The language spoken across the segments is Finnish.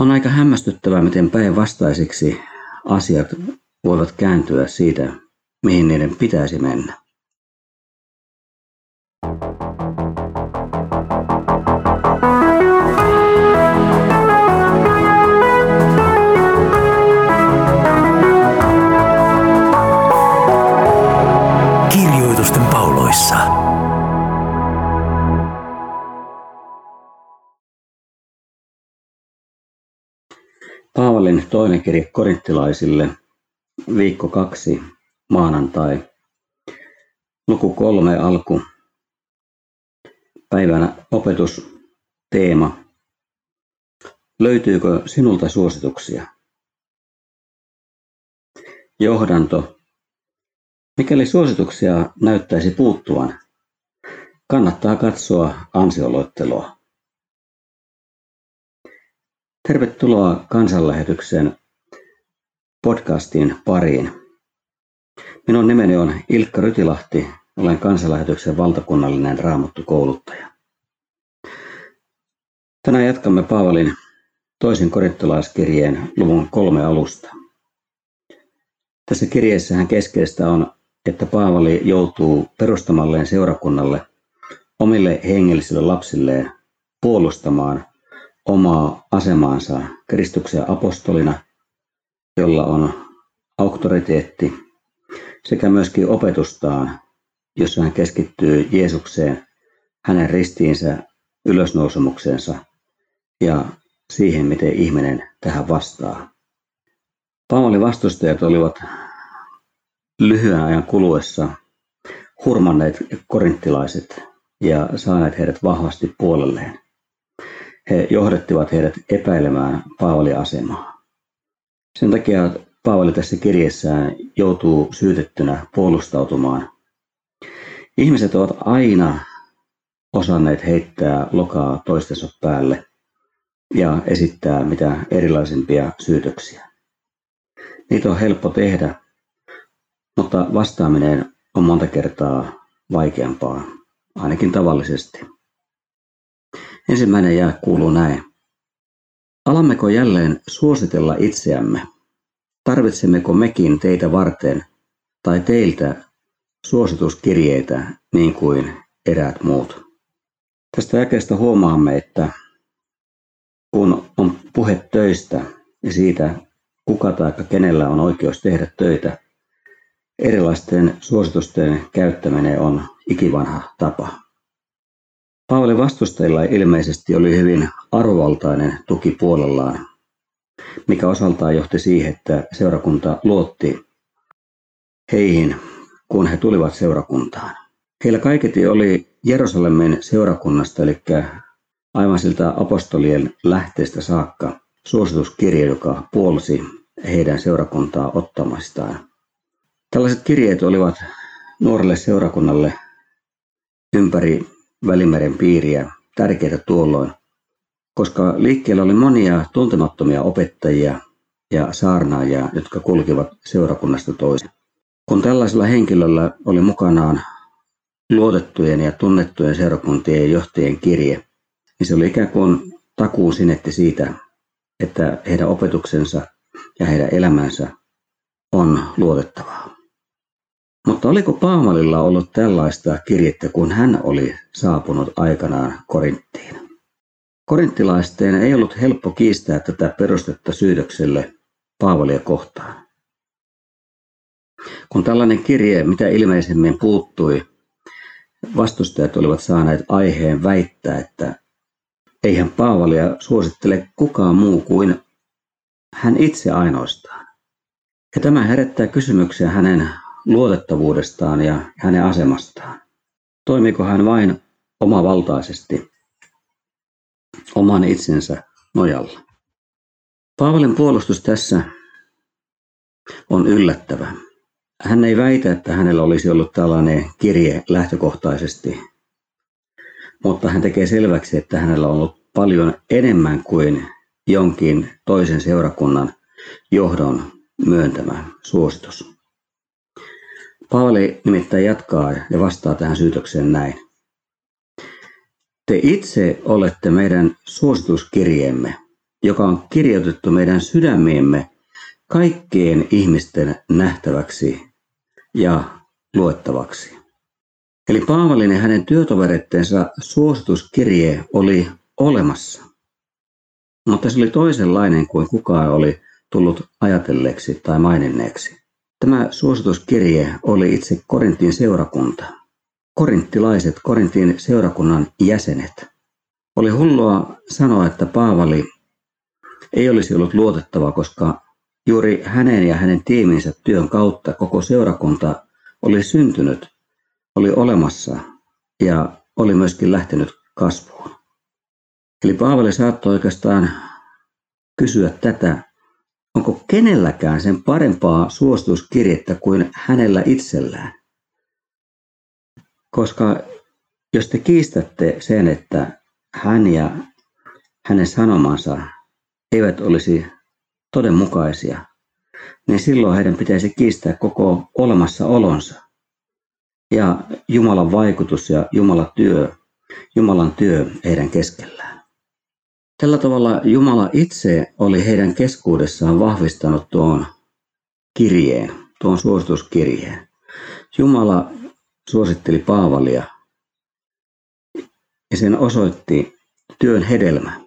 On aika hämmästyttävää, miten päinvastaisiksi asiat voivat kääntyä siitä, mihin niiden pitäisi mennä. Toinen kirja korinttilaisille, viikko kaksi, maanantai, luku kolme alku, päivänä opetus, teema. Löytyykö sinulta suosituksia? Johdanto. Mikäli suosituksia näyttäisi puuttuvan, kannattaa katsoa ansioloittelua. Tervetuloa kansanlähetyksen podcastin pariin. Minun nimeni on Ilkka Rytilahti, olen kansanlähetyksen valtakunnallinen raamattukouluttaja. Tänään jatkamme Paavalin toisen korintolaiskirjeen luvun kolme alusta. Tässä kirjeessähän keskeistä on, että Paavali joutuu perustamalleen seurakunnalle omille hengellisille lapsilleen puolustamaan omaa asemaansa Kristuksen apostolina, jolla on auktoriteetti, sekä myöskin opetustaan, jossa hän keskittyy Jeesukseen, hänen ristiinsä, ylösnousemuksensa ja siihen, miten ihminen tähän vastaa. Paavalin vastustajat olivat lyhyen ajan kuluessa hurmanneet korinttilaiset ja saaneet heidät vahvasti puolelleen. He johdettivat heidät epäilemään Paavalin asemaa. Sen takia Paavali tässä kirjeessään joutuu syytettynä puolustautumaan. Ihmiset ovat aina osanneet heittää lokaa toistensa päälle ja esittää mitä erilaisimpia syytöksiä. Niitä on helppo tehdä, mutta vastaaminen on monta kertaa vaikeampaa, ainakin tavallisesti. Ensimmäinen jää kuuluu näin. Alammeko jälleen suositella itseämme? Tarvitsemmeko mekin teitä varten tai teiltä suosituskirjeitä niin kuin eräät muut? Tästä jakeesta huomaamme, että kun on puhe töistä ja siitä, kuka tai kenellä on oikeus tehdä töitä, erilaisten suositusten käyttäminen on ikivanha tapa. Paavalin vastustajilla ilmeisesti oli hyvin arvovaltainen tuki puolellaan, mikä osaltaan johti siihen, että seurakunta luotti heihin, kun he tulivat seurakuntaan. Heillä kaiketi oli Jerusalemin seurakunnasta, eli aivan siltä apostolien lähteestä saakka, suosituskirja, joka puolsi heidän seurakuntaa ottamastaan. Tällaiset kirjeet olivat nuorelle seurakunnalle ympäri Välimeren piiriä tärkeitä tuolloin, koska liikkeellä oli monia tuntemattomia opettajia ja saarnaajia, jotka kulkivat seurakunnasta toiseen. Kun tällaisella henkilöllä oli mukanaan luotettujen ja tunnettujen seurakuntien johtajien kirje, niin se oli ikään kuin takuu sinetti siitä, että heidän opetuksensa ja heidän elämänsä on luotettavaa. Mutta oliko Paamalilla ollut tällaista kirjettä, kun hän oli saapunut aikanaan Korinttiin? Korinttilaisten ei ollut helppo kiistää tätä perustetta syytökselle Paavalia kohtaan. Kun tällainen kirje mitä ilmeisemmin puuttui, vastustajat olivat saaneet aiheen väittää, että eihän Paavalia suosittele kukaan muu kuin hän itse ainoastaan. Ja tämä herättää kysymyksiä hänen luotettavuudestaan ja hänen asemastaan. Toimiko hän vain omavaltaisesti oman itsensä nojalla? Paavalin puolustus tässä on yllättävä. Hän ei väitä, että hänellä olisi ollut tällainen kirje lähtökohtaisesti, mutta hän tekee selväksi, että hänellä on ollut paljon enemmän kuin jonkin toisen seurakunnan johdon myöntämä suositus. Paavali nimittäin jatkaa ja vastaa tähän syytökseen näin. Te itse olette meidän suosituskirjeemme, joka on kirjoitettu meidän sydämiemme kaikkien ihmisten nähtäväksi ja luettavaksi. Eli Paavalin ja hänen työtovereittensa suosituskirje oli olemassa, mutta se oli toisenlainen kuin kukaan oli tullut ajatelleeksi tai maininneeksi. Tämä suosituskirje oli itse Korintin seurakunta. Korinttilaiset, Korintin seurakunnan jäsenet. Oli hullua sanoa, että Paavali ei olisi ollut luotettava, koska juuri hänen ja hänen tiiminsä työn kautta koko seurakunta oli syntynyt, oli olemassa ja oli myöskin lähtenyt kasvuun. Eli Paavali saattoi oikeastaan kysyä tätä, onko kenelläkään sen parempaa suosituskirjettä kuin hänellä itsellään. Koska jos te kiistätte sen, että hän ja hänen sanomansa eivät olisi todenmukaisia, niin silloin heidän pitäisi kiistää koko olemassaolonsa ja Jumalan vaikutus ja Jumalan työ, Jumalan työ heidän keskellään. Tällä tavalla Jumala itse oli heidän keskuudessaan vahvistanut tuon kirjeen, tuon suosituskirjeen. Jumala suositteli Paavalia ja sen osoitti työn hedelmä.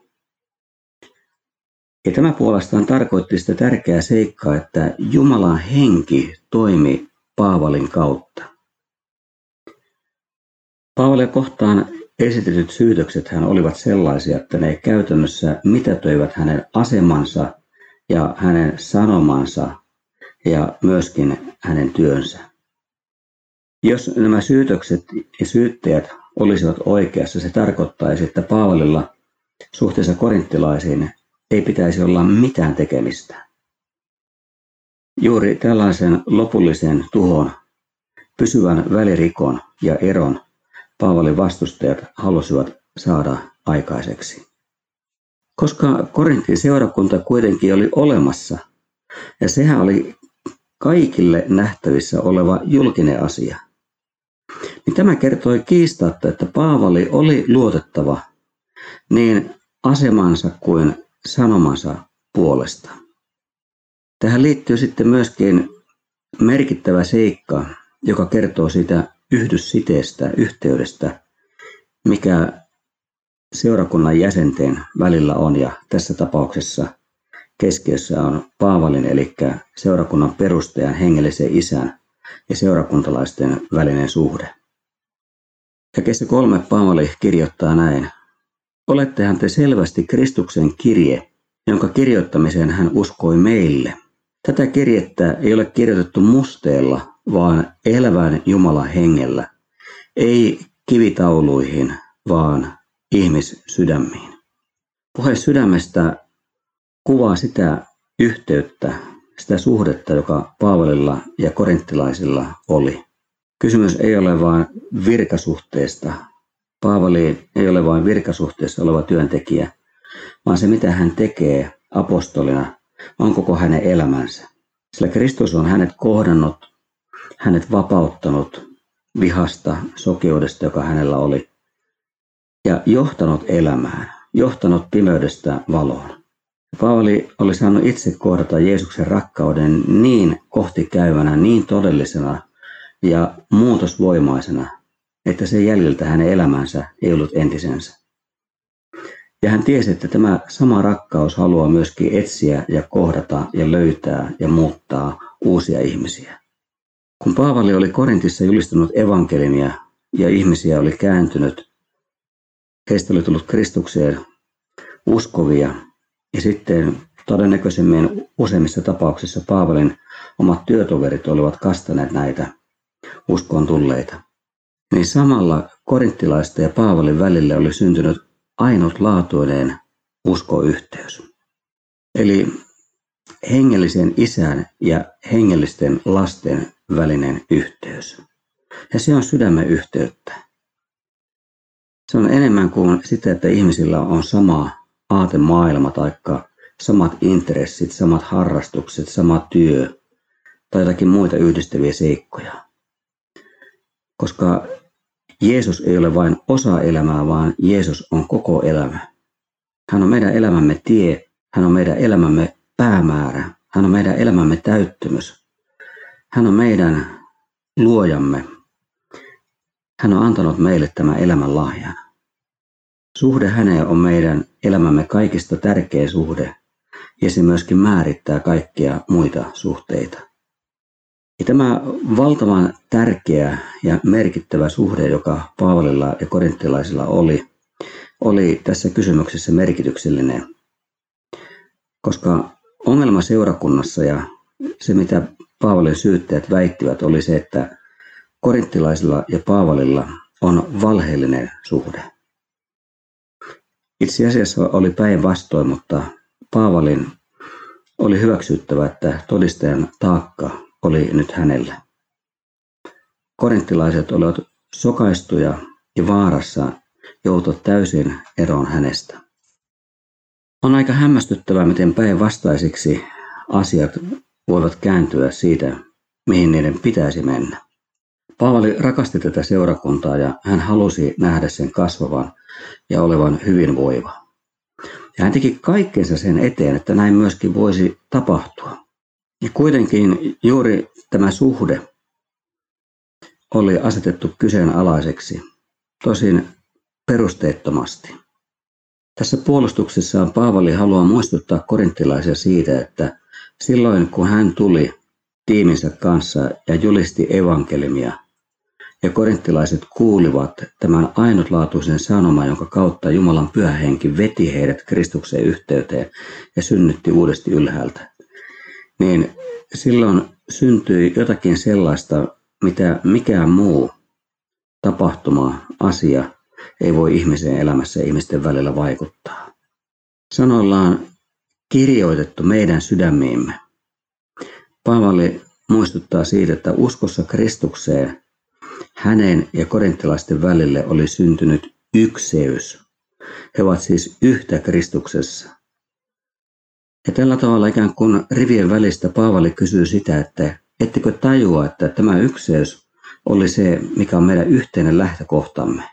Ja tämä puolestaan tarkoitti sitä tärkeää seikkaa, että Jumalan henki toimi Paavalin kautta. Paavalia kohtaan esitetyt syytökset hän olivat sellaisia, että ne käytännössä mitätöivät hänen asemansa ja hänen sanomansa ja myöskin hänen työnsä. Jos nämä syytökset ja syyttäjät olisivat oikeassa, se tarkoittaisi, että Paavalilla suhteessa korinttilaisiin ei pitäisi olla mitään tekemistä. Juuri tällaisen lopullisen tuhon, pysyvän välirikon ja eron Paavalin vastustajat halusivat saada aikaiseksi. Koska Korintin seurakunta kuitenkin oli olemassa, ja sehän oli kaikille nähtävissä oleva julkinen asia, niin tämä kertoi kiistatta, että Paavali oli luotettava niin asemansa kuin sanomansa puolesta. Tähän liittyy sitten myöskin merkittävä seikka, joka kertoo siitä yhdyssiteestä, yhteydestä, mikä seurakunnan jäsenten välillä on ja tässä tapauksessa keskiössä on Paavalin eli seurakunnan perustajan hengellisen isän ja seurakuntalaisten välinen suhde. Ja kesä kolme Paavali kirjoittaa näin. Olettehan te selvästi Kristuksen kirje, jonka kirjoittamiseen hän uskoi meille. Tätä kirjettä ei ole kirjoitettu musteella, vaan elävän Jumalan hengellä, ei kivitauluihin, vaan ihmissydämiin. Puhe sydämestä kuvaa sitä yhteyttä, sitä suhdetta, joka Paavalilla ja korinttilaisilla oli. Kysymys ei ole vain virkasuhteesta. Paavali ei ole vain virkasuhteessa oleva työntekijä, vaan se mitä hän tekee apostolina on koko hänen elämänsä. Sillä Kristus on hänet kohdannut hänet vapauttanut vihasta, sokeudesta, joka hänellä oli, ja johtanut elämään, johtanut pimeydestä valoon. Paavali oli saanut itse kohdata Jeesuksen rakkauden niin kohti käyvänä, niin todellisena ja muutosvoimaisena, että sen jäljiltä hänen elämänsä ei ollut entisensä. Ja hän tiesi, että tämä sama rakkaus haluaa myöskin etsiä ja kohdata ja löytää ja muuttaa uusia ihmisiä. Kun Paavali oli Korintissa julistanut evankeliumia ja ihmisiä oli kääntynyt, heistä oli tullut Kristukseen uskovia ja sitten todennäköisemmin useimmissa tapauksissa Paavalin omat työtoverit olivat kastaneet näitä uskoon tulleita. Niin samalla korinttilaista ja Paavalin välille oli syntynyt ainutlaatuinen uskoyhteys. Eli hengellisen isän ja hengellisten lasten välinen yhteys. Ja se on sydämen yhteyttä. Se on enemmän kuin sitä, että ihmisillä on sama aatemaailma tai samat intressit, samat harrastukset, sama työ tai jotakin muita yhdistäviä seikkoja. Koska Jeesus ei ole vain osa elämää, vaan Jeesus on koko elämä. Hän on meidän elämämme tie, Hän on meidän elämämme päämäärä. Hän on meidän elämämme täyttymys. Hän on meidän luojamme. Hän on antanut meille tämän elämän lahjan. Suhde häneen on meidän elämämme kaikista tärkeä suhde ja se myöskin määrittää kaikkia muita suhteita. Ja tämä valtavan tärkeä ja merkittävä suhde, joka Paavalilla ja korinttilaisilla oli, oli tässä kysymyksessä merkityksellinen. Koska ongelma seurakunnassa ja se, mitä Paavalin syyttäjät väittivät, oli se, että korinttilaisilla ja Paavalilla on valheellinen suhde. Itse asiassa oli päinvastoin, mutta Paavalin oli hyväksyttävä, että todistajan taakka oli nyt hänellä. Korinttilaiset olivat sokaistuja ja vaarassa joutua täysin eroon hänestä. On aika hämmästyttävää, miten päinvastaisiksi asiat voivat kääntyä siitä, mihin niiden pitäisi mennä. Paavali rakasti tätä seurakuntaa ja hän halusi nähdä sen kasvavan ja olevan hyvinvoiva. Ja hän teki kaikkensa sen eteen, että näin myöskin voisi tapahtua. Ja kuitenkin juuri tämä suhde oli asetettu kyseenalaiseksi, tosin perusteettomasti. Tässä puolustuksessaan Paavali haluaa muistuttaa korinttilaisia siitä, että silloin kun hän tuli tiiminsä kanssa ja julisti evankelimia, ja korinttilaiset kuulivat tämän ainutlaatuisen sanoman, jonka kautta Jumalan pyhä henki veti heidät Kristuksen yhteyteen ja synnytti uudesti ylhäältä. Niin silloin syntyi jotakin sellaista, mitä mikään muu tapahtuma, asia ei voi ihmisen elämässä ihmisten välillä vaikuttaa. Sanoilla on kirjoitettu meidän sydämiimme. Paavali muistuttaa siitä, että uskossa Kristukseen hänen ja korinttilaisten välille oli syntynyt ykseys. He ovat siis yhtä Kristuksessa. Ja tällä tavalla ikään kuin rivien välistä Paavali kysyy sitä, että ettekö tajua, että tämä ykseys oli se, mikä on meidän yhteinen lähtökohtamme.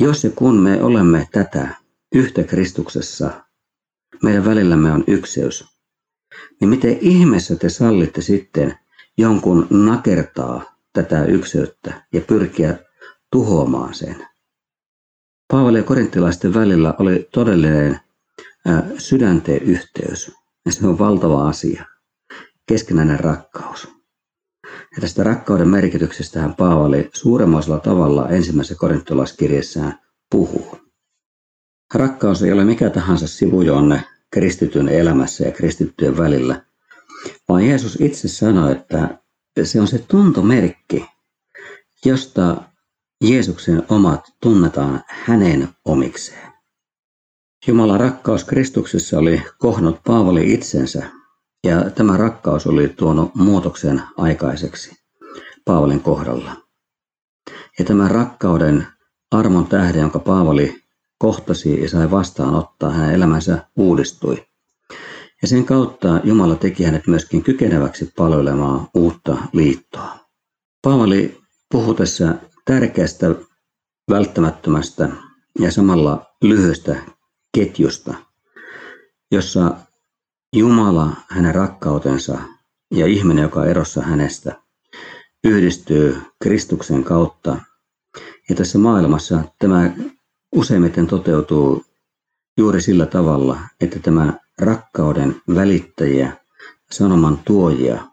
Jos ja kun me olemme tätä yhtä Kristuksessa, meidän välillämme on ykseys, niin miten ihmeessä te sallitte sitten jonkun nakertaa tätä ykseyttä ja pyrkiä tuhoamaan sen. Paavali ja korinttilaisten välillä oli todellinen sydänteen yhteys. Ja se on valtava asia. Keskenäinen rakkaus. Ja tästä rakkauden merkityksestähän Paavali suuremmaisella tavalla ensimmäisessä korinttilaiskirjassaan puhuu. Rakkaus ei ole mikä tahansa sivujonne kristityn elämässä ja kristittyjen välillä, vaan Jeesus itse sanoi, että se on se tuntomerkki, josta Jeesuksen omat tunnetaan hänen omikseen. Jumalan rakkaus Kristuksessa oli kohnut Paavali itsensä ja tämä rakkaus oli tuonut muutoksen aikaiseksi Paavalin kohdalla. Ja tämän rakkauden armon tähden, jonka Paavali kohtasi ja sai vastaanottaa, hänen elämänsä uudistui. Ja sen kautta Jumala teki hänet myöskin kykeneväksi palvelemaan uutta liittoa. Paavali puhuu tässä tärkeästä, välttämättömästä ja samalla lyhyestä ketjusta, jossa Jumala, hänen rakkautensa ja ihminen, joka on erossa hänestä, yhdistyy Kristuksen kautta. Ja tässä maailmassa tämä useimmiten toteutuu juuri sillä tavalla, että tämä rakkauden välittäjiä, sanoman tuojia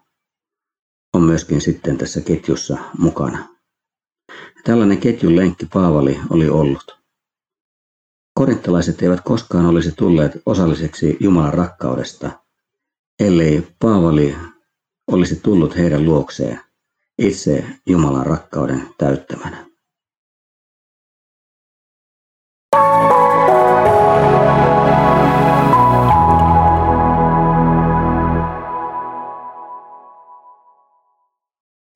on myöskin sitten tässä ketjussa mukana. Tällainen ketjun lenkki Paavali oli ollut. Korinttalaiset eivät koskaan olisi tulleet osalliseksi Jumalan rakkaudesta, ellei Paavali olisi tullut heidän luokseen itse Jumalan rakkauden täyttämänä.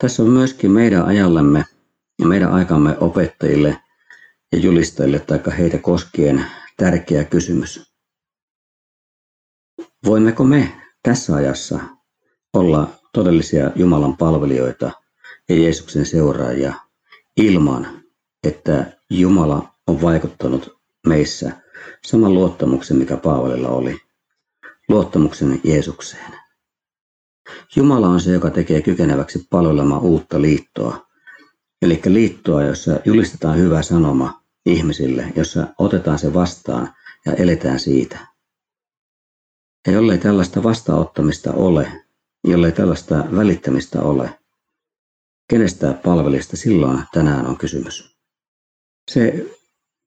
Tässä on myöskin meidän ajallemme ja meidän aikamme opettajille ja julistajille tai heitä koskien tärkeä kysymys. Voimmeko me tässä ajassa olla todellisia Jumalan palvelijoita ja Jeesuksen seuraajia ilman, että Jumala on vaikuttanut meissä saman luottamuksen, mikä Paavalilla oli. luottamuksen Jeesukseen. Jumala on se, joka tekee kykeneväksi palvelemaan uutta liittoa, eli liittoa, jossa julistetaan hyvä sanoma ihmisille, jossa otetaan se vastaan ja eletään siitä. Ja jollei tällaista vastaanottamista ole, jollei tällaista välittämistä ole, kenestä palvelista silloin tänään on kysymys. Se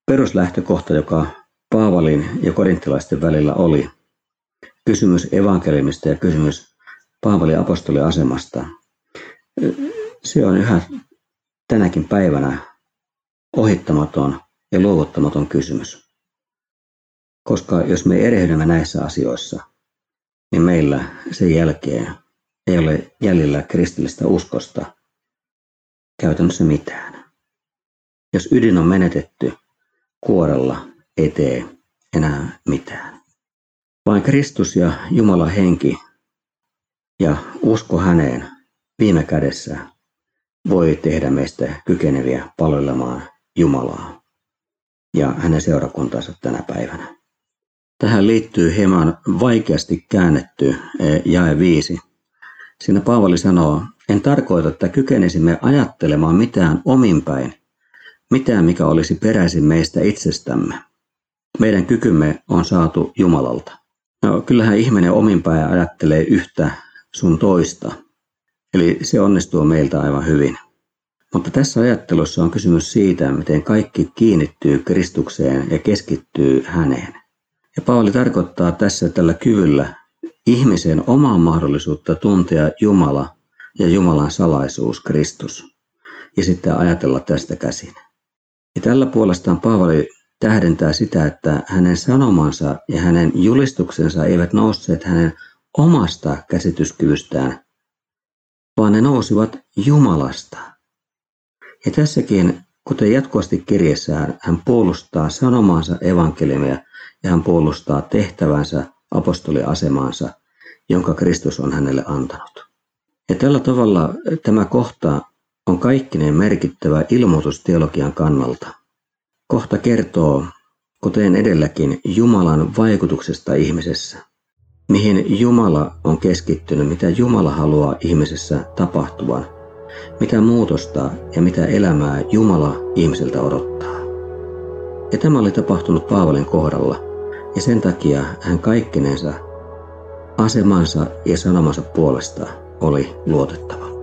peruslähtökohta, joka Paavalin ja korinttilaisten välillä oli, kysymys evankeliumista ja kysymys Paavalin apostolin asemasta, se on yhä tänäkin päivänä ohittamaton ja luovuttamaton kysymys. Koska jos me erehdymme näissä asioissa, niin meillä sen jälkeen ei ole jäljellä kristillistä uskosta käytännössä mitään. Jos ydin on menetetty, kuorella ei tee enää mitään. Vain Kristus ja Jumalan henki ja usko häneen viime kädessä voi tehdä meistä kykeneviä palvelemaan Jumalaa ja hänen seurakuntansa tänä päivänä. Tähän liittyy hieman vaikeasti käännetty eh, jae 5. Siinä Paavali sanoo, en tarkoita, että kykenisimme ajattelemaan mitään ominpäin, mitään mikä olisi peräisin meistä itsestämme. Meidän kykymme on saatu Jumalalta. No, kyllähän ihminen ominpäin ajattelee yhtä sun toista. Eli se onnistuu meiltä aivan hyvin. Mutta tässä ajattelussa on kysymys siitä, miten kaikki kiinnittyy Kristukseen ja keskittyy häneen. Ja Paavali tarkoittaa tässä tällä kyvyllä ihmisen omaa mahdollisuutta tuntea Jumala ja Jumalan salaisuus Kristus ja sitten ajatella tästä käsin. Ja tällä puolestaan Paavali tähdentää sitä, että hänen sanomansa ja hänen julistuksensa eivät nousseet hänen omasta käsityskyvystään, vaan ne nousivat Jumalasta. Ja tässäkin, kuten jatkuvasti kirjessään, hän puolustaa sanomaansa evankeliumia ja hän puolustaa tehtävänsä apostoliasemaansa, jonka Kristus on hänelle antanut. Ja tällä tavalla tämä kohta on kaikkinen merkittävä ilmoitus teologian kannalta. Kohta kertoo, kuten edelläkin, Jumalan vaikutuksesta ihmisessä. Mihin Jumala on keskittynyt, mitä Jumala haluaa ihmisessä tapahtuvan, mitä muutosta ja mitä elämää Jumala ihmiseltä odottaa. Ja tämä oli tapahtunut Paavalin kohdalla, ja sen takia hän kaikkinensa asemansa ja sanomansa puolesta oli luotettava.